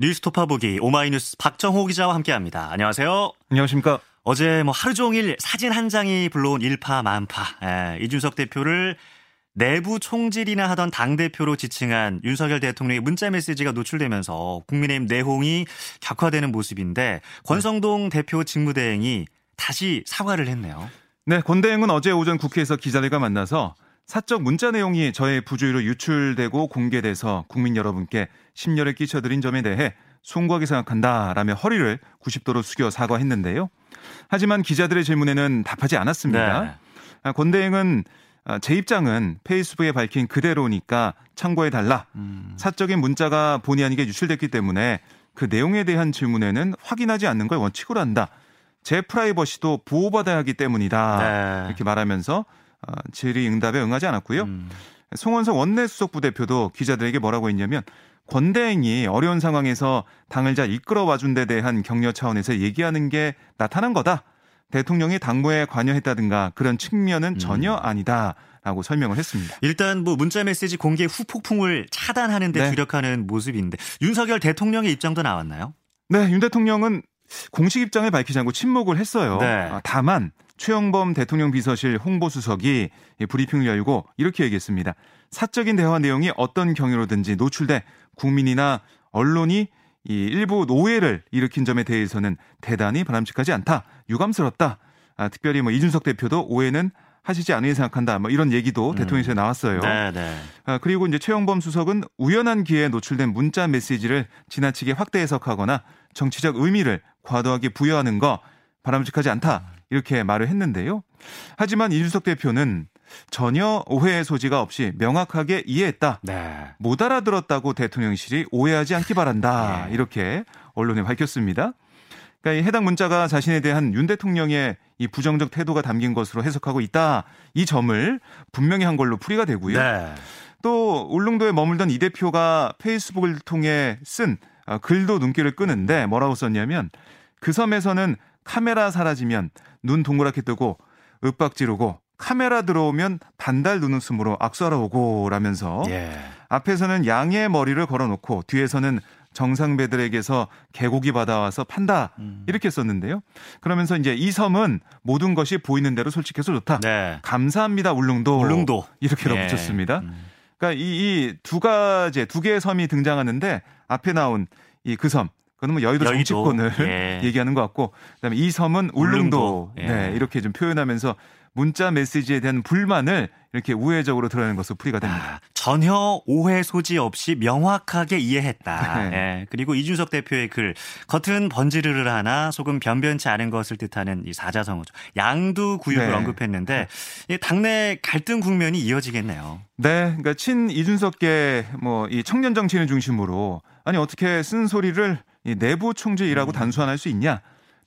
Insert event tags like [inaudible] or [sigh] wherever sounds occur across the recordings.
뉴스토파 보기 오마이뉴스 박정호 기자와 함께합니다. 안녕하세요. 안녕하십니까. 어제 뭐 하루 종일 사진 한 장이 불러온 일파만파 예, 이준석 대표를 내부 총질이나 하던 당 대표로 지칭한 윤석열 대통령의 문자 메시지가 노출되면서 국민의힘 내홍이 격화되는 모습인데 권성동 대표 직무대행이 다시 사과를 했네요. 네, 권대행은 어제 오전 국회에서 기자들과 만나서 사적 문자 내용이 저의 부주의로 유출되고 공개돼서 국민 여러분께 심려를 끼쳐드린 점에 대해 송구하게 생각한다라며 허리를 90도로 숙여 사과했는데요. 하지만 기자들의 질문에는 답하지 않았습니다. 네. 아, 권대행은 아, 제 입장은 페이스북에 밝힌 그대로니까 참고해 달라. 음. 사적인 문자가 본의 아니게 유출됐기 때문에 그 내용에 대한 질문에는 확인하지 않는 걸 원칙으로 한다. 제 프라이버시도 보호받아야 하기 때문이다. 네. 이렇게 말하면서 어, 질의응답에 응하지 않았고요. 음. 송원석 원내수석부 대표도 기자들에게 뭐라고 했냐면 권대행이 어려운 상황에서 당을 잘 이끌어와준 데 대한 격려 차원에서 얘기하는 게 나타난 거다. 대통령이 당무에 관여했다든가 그런 측면은 음. 전혀 아니다. 라고 설명을 했습니다. 일단 뭐 문자 메시지 공개 후 폭풍을 차단하는 데 네. 주력하는 모습인데 윤석열 대통령의 입장도 나왔나요? 네, 윤 대통령은 공식 입장을 밝히지 않고 침묵을 했어요. 네. 아, 다만 최영범 대통령 비서실 홍보수석이 브리핑을 열고 이렇게 얘기했습니다. 사적인 대화 내용이 어떤 경위로든지 노출돼 국민이나 언론이 이 일부 노예를 일으킨 점에 대해서는 대단히 바람직하지 않다. 유감스럽다. 아, 특별히 뭐 이준석 대표도 오해는 하시지 않으리 생각한다. 뭐 이런 얘기도 음. 대통령실에 나왔어요. 네, 네. 아, 그리고 이제 최영범 수석은 우연한 기회에 노출된 문자 메시지를 지나치게 확대 해석하거나 정치적 의미를 과도하게 부여하는 거 바람직하지 않다. 이렇게 말을 했는데요. 하지만 이준석 대표는 전혀 오해의 소지가 없이 명확하게 이해했다. 네. 못 알아들었다고 대통령실이 오해하지 않기 바란다. 네. 이렇게 언론에 밝혔습니다. 그러니까 이 해당 문자가 자신에 대한 윤 대통령의 이 부정적 태도가 담긴 것으로 해석하고 있다. 이 점을 분명히 한 걸로 풀이가 되고요. 네. 또 울릉도에 머물던 이 대표가 페이스북을 통해 쓴 어, 글도 눈길을 끄는데 뭐라고 썼냐면 그 섬에서는 카메라 사라지면 눈 동그랗게 뜨고 윽박 지르고 카메라 들어오면 반달 눈웃음으로 악수하러 오고 라면서 예. 앞에서는 양의 머리를 걸어놓고 뒤에서는 정상배들에게서 개고기 받아와서 판다 음. 이렇게 썼는데요. 그러면서 이제 이 섬은 모든 것이 보이는 대로 솔직해서 좋다. 네. 감사합니다 울릉도. 울릉도 이렇게 예. 붙였습니다. 음. 그러니까 이 두 가지 두 개의 섬이 등장하는데 앞에 나온 이 그 섬. 그건 뭐 여의도, 여의도. 정치권을 예. [laughs] 얘기하는 것 같고 그다음에 이 섬은 울릉도, 울릉도. 예. 네, 이렇게 좀 표현하면서 문자 메시지에 대한 불만을 이렇게 우회적으로 드러내는 것으로 풀이가 됩니다. 아, 전혀 오해 소지 없이 명확하게 이해했다. [laughs] 네. 예, 그리고 이준석 대표의 글 겉은 번지르르 하나 속은 변변치 않은 것을 뜻하는 이 사자성어죠. 양두 구육을 네. 언급했는데 당내 갈등 국면이 이어지겠네요. 네, 그러니까 친 이준석계 뭐 이 청년 정치인을 중심으로 아니 어떻게 쓴 소리를 이 내부 총질이라고 음. 단순화할 수 있냐?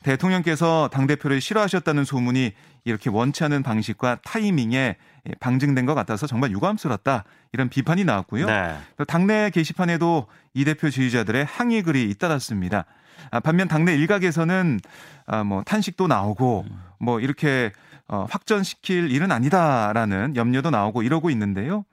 대통령께서 당대표를 싫어하셨다는 소문이 이렇게 원치 않은 방식과 타이밍에 방증된 것 같아서 정말 유감스럽다. 이런 비판이 나왔고요. 네. 당내 게시판에도 이 대표 지지자들의 항의 글이 잇따랐습니다. 아, 반면 당내 일각에서는 아, 뭐 탄식도 나오고 뭐 이렇게 어, 확전시킬 일은 아니다라는 염려도 나오고 이러고 있는데요.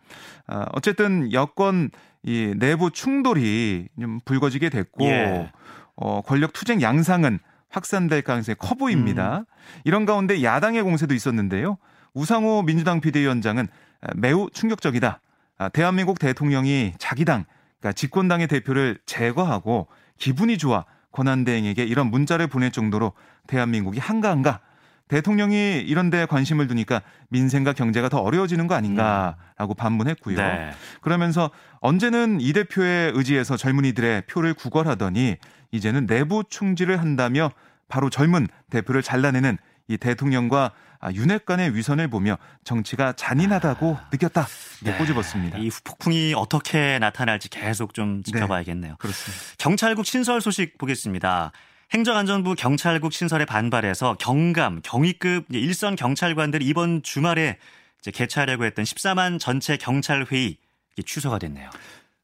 아, 어쨌든 여권 이 내부 충돌이 좀 불거지게 됐고 예. 어, 권력 투쟁 양상은 확산될 가능성이 커 보입니다. 음. 이런 가운데 야당의 공세도 있었는데요. 우상호 민주당 비대위원장은 매우 충격적이다. 아, 대한민국 대통령이 자기 당, 그러니까 집권당의 대표를 제거하고 기분이 좋아 권한대행에게 이런 문자를 보낼 정도로 대한민국이 한가한가? 대통령이 이런 데 관심을 두니까 민생과 경제가 더 어려워지는 거 아닌가라고 반문했고요. 네. 그러면서 언제는 이 대표의 의지에서 젊은이들의 표를 구걸하더니 이제는 내부 충지를 한다며 바로 젊은 대표를 잘라내는 이 대통령과 윤핵 간의 위선을 보며 정치가 잔인하다고 아, 느꼈다. 네, 꼬집었습니다. 이 후폭풍이 어떻게 나타날지 계속 좀 지켜봐야겠네요. 네, 그렇습니다. 경찰국 신설 소식 보겠습니다. 행정안전부 경찰국 신설에 반발해서 경감, 경위급 일선 경찰관들이 이번 주말에 이제 개최하려고 했던 14만 전체 경찰 회의 취소가 됐네요.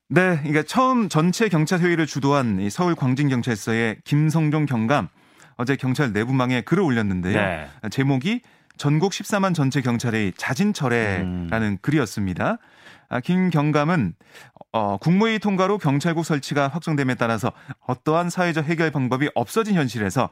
네, 그러니까 처음 전체 경찰 회의를 주도한 서울 광진경찰서의 김성종 경감 어제 경찰 내부망에 글을 올렸는데요. 네. 제목이 전국 14만 전체 경찰의 자진 철회라는 음. 글이었습니다. 아, 김 경감은 어, 국무회의 통과로 경찰국 설치가 확정됨에 따라서 어떠한 사회적 해결 방법이 없어진 현실에서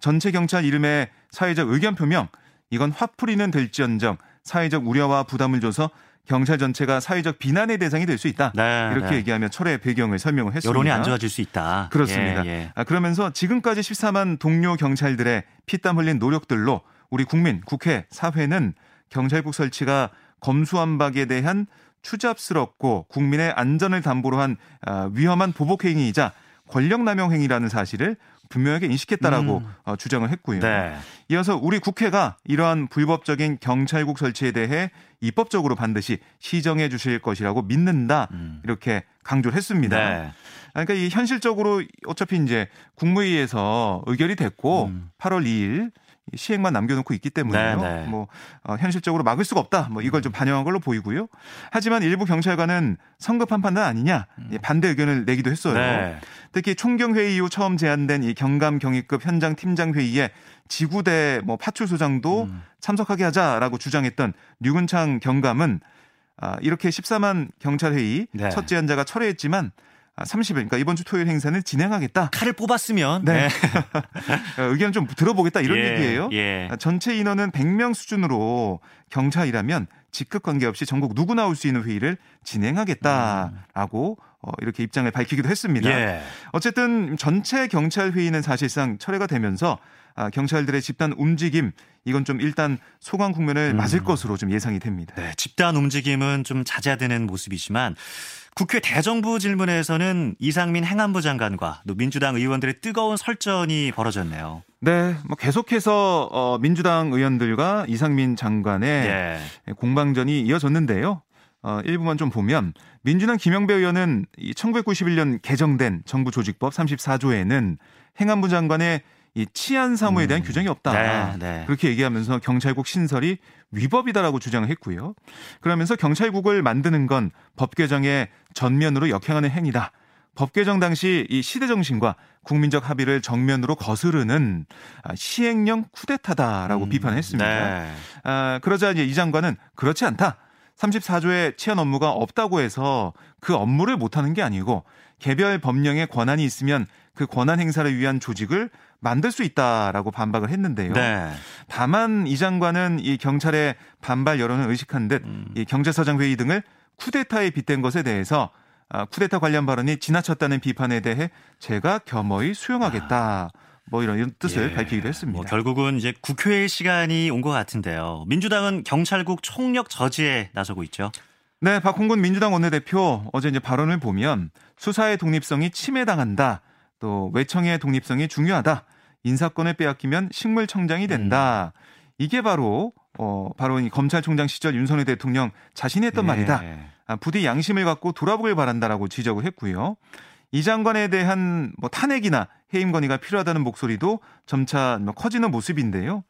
전체 경찰 이름의 사회적 의견 표명 이건 화풀이는 될지언정 사회적 우려와 부담을 줘서 경찰 전체가 사회적 비난의 대상이 될 수 있다. 네, 이렇게 네. 얘기하며 철회 배경을 설명을 했습니다. 여론이 안 좋아질 수 있다. 그렇습니다. 예, 예. 아, 그러면서 지금까지 14만 동료 경찰들의 피땀 흘린 노력들로 우리 국민, 국회, 사회는 경찰국 설치가 검수완박에 대한 추잡스럽고 국민의 안전을 담보로 한 아, 위험한 보복 행위이자 권력남용 행위라는 사실을 분명하게 인식했다라고 음. 어, 주장을 했고요. 네. 이어서 우리 국회가 이러한 불법적인 경찰국 설치에 대해 입법적으로 반드시 시정해 주실 것이라고 믿는다 음. 이렇게 강조를 했습니다. 네. 그러니까 이 현실적으로 어차피 이제 국무회의에서 의결이 됐고 음. 8월 2일 시행만 남겨놓고 있기 때문에요. 네네. 네. 뭐 어, 현실적으로 막을 수가 없다. 뭐 이걸 좀 반영한 걸로 보이고요. 하지만 일부 경찰관은 성급한 판단 아니냐 음. 반대 의견을 내기도 했어요. 네. 특히 총경 회의 이후 처음 제안된 이 경감 경위급 현장 팀장 회의에 지구대 뭐 파출소장도 음. 참석하게 하자라고 주장했던 류근창 경감은 아, 이렇게 14만 경찰 회의 네. 첫 제안자가 철회했지만 30일, 아, 그러니까 이번 주 토요일 행사는 진행하겠다. 칼을 뽑았으면 네. 네. [laughs] 의견 좀 들어보겠다 이런 예, 얘기예요. 예. 아, 전체 인원은 100명 수준으로 경찰이라면 직급 관계없이 전국 누구 나 올 수 있는 회의를 진행하겠다라고 어, 이렇게 입장을 밝히기도 했습니다. 예. 어쨌든 전체 경찰 회의는 사실상 철회가 되면서 아, 경찰들의 집단 움직임 이건 좀 일단 소강 국면을 맞을 음. 것으로 좀 예상이 됩니다. 네, 집단 움직임은 좀 잦아드는 모습이지만 국회 대정부 질문에서는 이상민 행안부 장관과 또 민주당 의원들의 뜨거운 설전이 벌어졌네요. 네, 뭐 계속해서 어, 민주당 의원들과 이상민 장관의 예. 공방전이 이어졌는데요. 어, 일부만 좀 보면 민주당 김영배 의원은 1991년 개정된 정부 조직법 34조에는 행안부 장관의 이 치안 사무에 대한 음. 규정이 없다. 네, 네. 그렇게 얘기하면서 경찰국 신설이 위법이다라고 주장을 했고요. 그러면서 경찰국을 만드는 건 법 개정에 전면으로 역행하는 행위다. 법 개정 당시 이 시대 정신과 국민적 합의를 정면으로 거스르는 아, 시행령 쿠데타다라고 음, 비판했습니다. 네. 아, 그러자 이제 이 장관은 그렇지 않다. 34조에 치안 업무가 없다고 해서 그 업무를 못하는 게 아니고 개별 법령에 권한이 있으면 그 권한 행사를 위한 조직을 만들 수 있다라고 반박을 했는데요. 네. 다만 이 장관은 이 경찰의 반발 여론을 의식한 듯이 음. 경제서장 회의 등을 쿠데타에 빗댄 것에 대해서 아, 쿠데타 관련 발언이 지나쳤다는 비판에 대해 제가 겸허히 수용하겠다. 아. 뭐 이런, 이런 뜻을 예. 밝히기도 했습니다. 뭐 결국은 이제 국회의 시간이 온 것 같은데요. 민주당은 경찰국 총력 저지에 나서고 있죠. 네, 박홍근 민주당 원내대표 어제 이제 발언을 보면 수사의 독립성이 침해당한다. 또 외청의 독립성이 중요하다. 인사권을 빼앗기면 식물청장이 된다. 음. 이게 바로 어 바로 이 검찰총장 시절 윤석열 대통령 자신이 했던 네. 말이다. 아, 부디 양심을 갖고 돌아보길 바란다라고 지적을 했고요. 이 장관에 대한 뭐 탄핵이나 해임 건의가 필요하다는 목소리도 점차 뭐 커지는 모습인데요.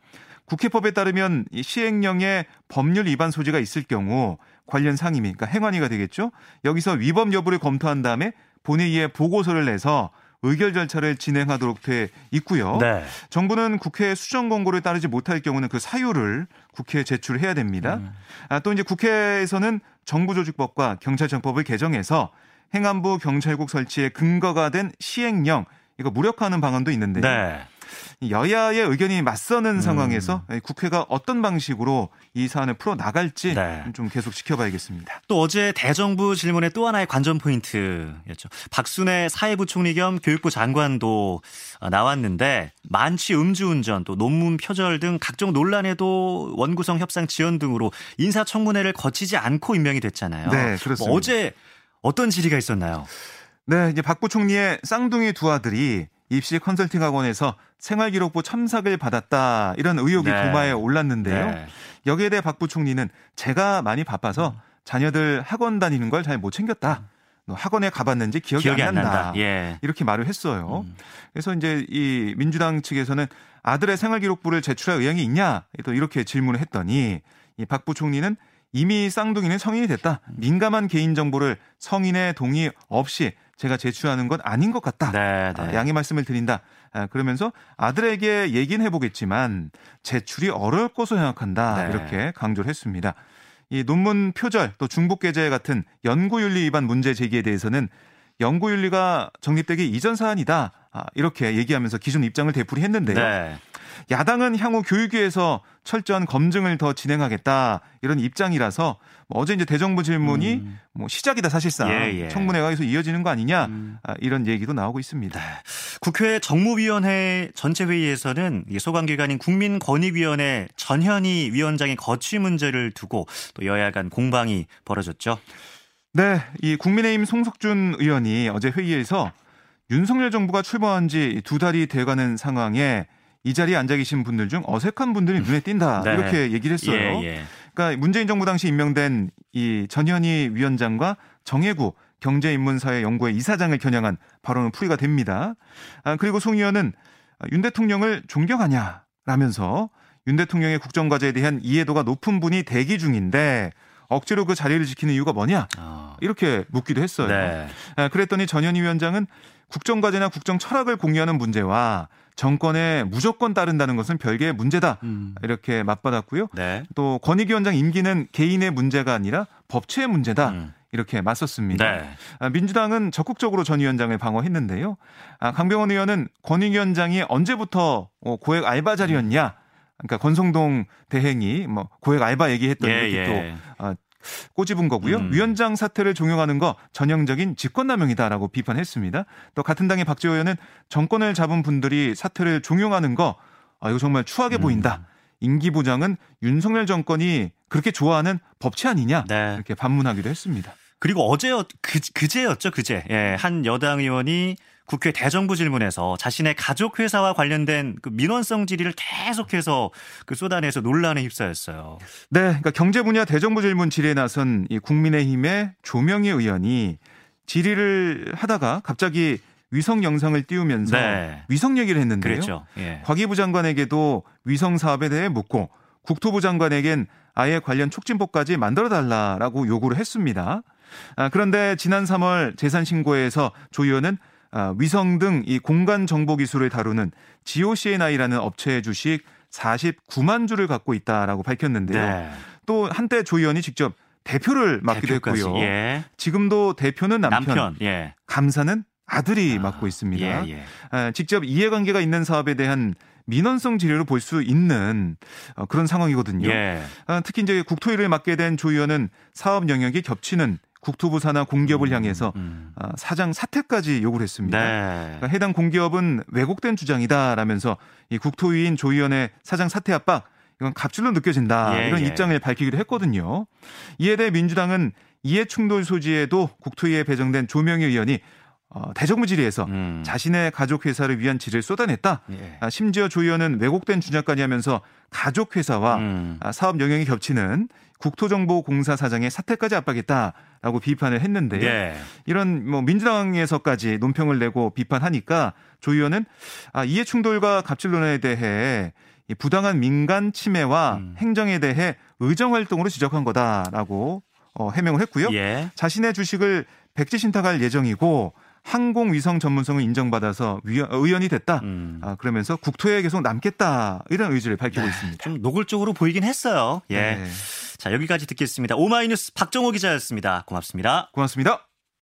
국회법에 따르면 이 시행령에 법률 위반 소지가 있을 경우 관련 상임위, 그러니까 행안위가 되겠죠. 여기서 위법 여부를 검토한 다음에 본회의에 보고서를 내서 의결 절차를 진행하도록 돼 있고요. 네. 정부는 국회 수정 권고를 따르지 못할 경우는 그 사유를 국회에 제출해야 됩니다. 음. 아, 또 이제 국회에서는 정부조직법과 경찰청법을 개정해서 행안부 경찰국 설치의 근거가 된 시행령 이거 무력화하는 방안도 있는데요. 네. 여야의 의견이 맞서는 음. 상황에서 국회가 어떤 방식으로 이 사안을 풀어 나갈지 네. 좀 계속 지켜봐야겠습니다. 또 어제 대정부 질문의 또 하나의 관전 포인트였죠. 박순애 사회부 총리 겸 교육부 장관도 어, 나왔는데 만취 음주운전 또 논문 표절 등 각종 논란에도 원구성 협상 지연 등으로 인사청문회를 거치지 않고 임명이 됐잖아요. 네, 그렇습니다. 뭐 어제 어떤 질의가 있었나요? 네, 이제 박 부총리의 쌍둥이 두 아들이 입시 컨설팅 학원에서 생활기록부 첨삭을 받았다 이런 의혹이 네. 도마에 올랐는데요. 네. 여기에 대해 박 부총리는 제가 많이 바빠서 자녀들 학원 다니는 걸 잘 못 챙겼다. 학원에 가봤는지 기억이, 기억이 안, 난다. 안 난다. 예. 이렇게 말을 했어요. 음. 그래서 이제 이 민주당 측에서는 아들의 생활기록부를 제출할 의향이 있냐 또 이렇게 질문을 했더니 이 박 부총리는 이미 쌍둥이는 성인이 됐다. 민감한 개인 정보를 성인의 동의 없이 제가 제출하는 건 아닌 것 같다. 네, 네. 아, 양해 말씀을 드린다. 아, 그러면서 아들에게 얘기는 해보겠지만 제출이 어려울 것으로 생각한다. 네. 이렇게 강조를 했습니다. 이 논문 표절 또 중복 게재 같은 연구윤리 위반 문제 제기에 대해서는 연구윤리가 정립되기 이전 사안이다. 아, 이렇게 얘기하면서 기존 입장을 되풀이했는데요. 네. 야당은 향후 교육위에서 철저한 검증을 더 진행하겠다 이런 입장이라서 뭐 어제 이제 대정부 질문이 음. 뭐 시작이다 사실상 예, 예. 청문회가 계속 이어지는 거 아니냐 음. 아, 이런 얘기도 나오고 있습니다. 네. 국회 정무위원회 전체 회의에서는 소관 기관인 국민권익위원회 전현희 위원장의 거취 문제를 두고 또 여야 간 공방이 벌어졌죠. 네, 이 국민의힘 송석준 의원이 어제 회의에서 윤석열 정부가 출범한 지 두 달이 돼가는 상황에 이 자리에 앉아 계신 분들 중 어색한 분들이 눈에 띈다 네. 이렇게 얘기를 했어요. 예, 예. 그러니까 문재인 정부 당시 임명된 이 전현희 위원장과 정혜구 경제인문사회연구회 이사장을 겨냥한 발언은 풀이가 됩니다. 아, 그리고 송 의원은 윤 대통령을 존경하냐라면서 윤 대통령의 국정과제에 대한 이해도가 높은 분이 대기 중인데 억지로 그 자리를 지키는 이유가 뭐냐 아. 이렇게 묻기도 했어요. 네. 아, 그랬더니 전현희 위원장은 국정과제나 국정 철학을 공유하는 문제와 정권에 무조건 따른다는 것은 별개의 문제다. 음. 이렇게 맞받았고요. 네. 또 권익위 원장 임기는 개인의 문제가 아니라 법치의 문제다. 음. 이렇게 맞섰습니다. 네. 아, 민주당은 적극적으로 전 위원장을 방어했는데요. 아, 강병원 의원은 권익위원장이 언제부터 어, 고액 알바 자리였냐? 그러니까 권성동 대행이 뭐 고액 알바 얘기했더니 예, 이렇게 예. 또 어, 꼬집은 거고요. 음. 위원장 사퇴를 종용하는 거 전형적인 직권남용이다라고 비판했습니다. 또 같은 당의 박지호 의원은 정권을 잡은 분들이 사퇴를 종용하는 거 아, 이거 정말 추하게 음. 보인다. 임기 부장은 윤석열 정권이 그렇게 좋아하는 법치 아니냐 네. 이렇게 반문하기도 했습니다. 그리고 어제 그, 그제였죠 그제 예, 한 여당 의원이 국회 대정부 질문에서 자신의 가족 회사와 관련된 그 민원성 질의를 계속해서 그 쏟아내서 논란에 휩싸였어요. 네, 그러니까 경제 분야 대정부 질문 질의에 나선 이 국민의힘의 조명희 의원이 질의를 하다가 갑자기 위성 영상을 띄우면서 네. 위성 얘기를 했는데요. 그렇죠. 예. 과기부 장관에게도 위성 사업에 대해 묻고 국토부 장관에겐 아예 관련 촉진법까지 만들어 달라라고 요구를 했습니다. 아, 그런데 지난 3월 재산 신고에서 조 의원은 아, 위성 등 이 공간 정보 기술을 다루는 GOCNI라는 업체의 주식 49만 주를 갖고 있다라고 밝혔는데요. 네. 또 한때 조 의원이 직접 대표를 맡기도 대표까지, 했고요. 예. 지금도 대표는 남편, 남편 예. 감사는 아들이 아, 맡고 있습니다. 예, 예. 아, 직접 이해관계가 있는 사업에 대한 민원성 지뢰를 볼수 있는 어, 그런 상황이거든요. 예. 아, 특히 이제 국토위를 맡게 된 조 의원은 사업 영역이 겹치는 국토부 산하 공기업을 음, 향해서 음. 아, 사장 사퇴까지 요구를 했습니다. 네. 그러니까 해당 공기업은 왜곡된 주장이다라면서 이 국토위인 조 의원의 사장 사퇴 압박 이건 갑질로 느껴진다 예, 이런 예. 입장을 밝히기도 했거든요. 이에 대해 민주당은 이해 충돌 소지에도 국토위에 배정된 조명희 의원이 어, 대정부 질의에서 음. 자신의 가족 회사를 위한 질을 쏟아냈다. 예. 아, 심지어 조 의원은 왜곡된 주장까지 하면서 가족 회사와 음. 아, 사업 영역이 겹치는 국토정보공사 사장의 사퇴까지 압박했다라고 비판을 했는데 예. 이런 뭐 민주당에서까지 논평을 내고 비판하니까 조 의원은 아, 이해 충돌과 갑질론에 대해 이 부당한 민간 침해와 음. 행정에 대해 의정 활동으로 지적한 거다라고 어, 해명을 했고요. 예. 자신의 주식을 백지 신탁할 예정이고 항공위성 전문성을 인정받아서 의원이 됐다. 음. 아, 그러면서 국토에 계속 남겠다. 이런 의지를 밝히고 네, 있습니다. 좀 노골적으로 보이긴 했어요. 예. 네. 자, 여기까지 듣겠습니다. 오마이뉴스 박정호 기자였습니다. 고맙습니다. 고맙습니다.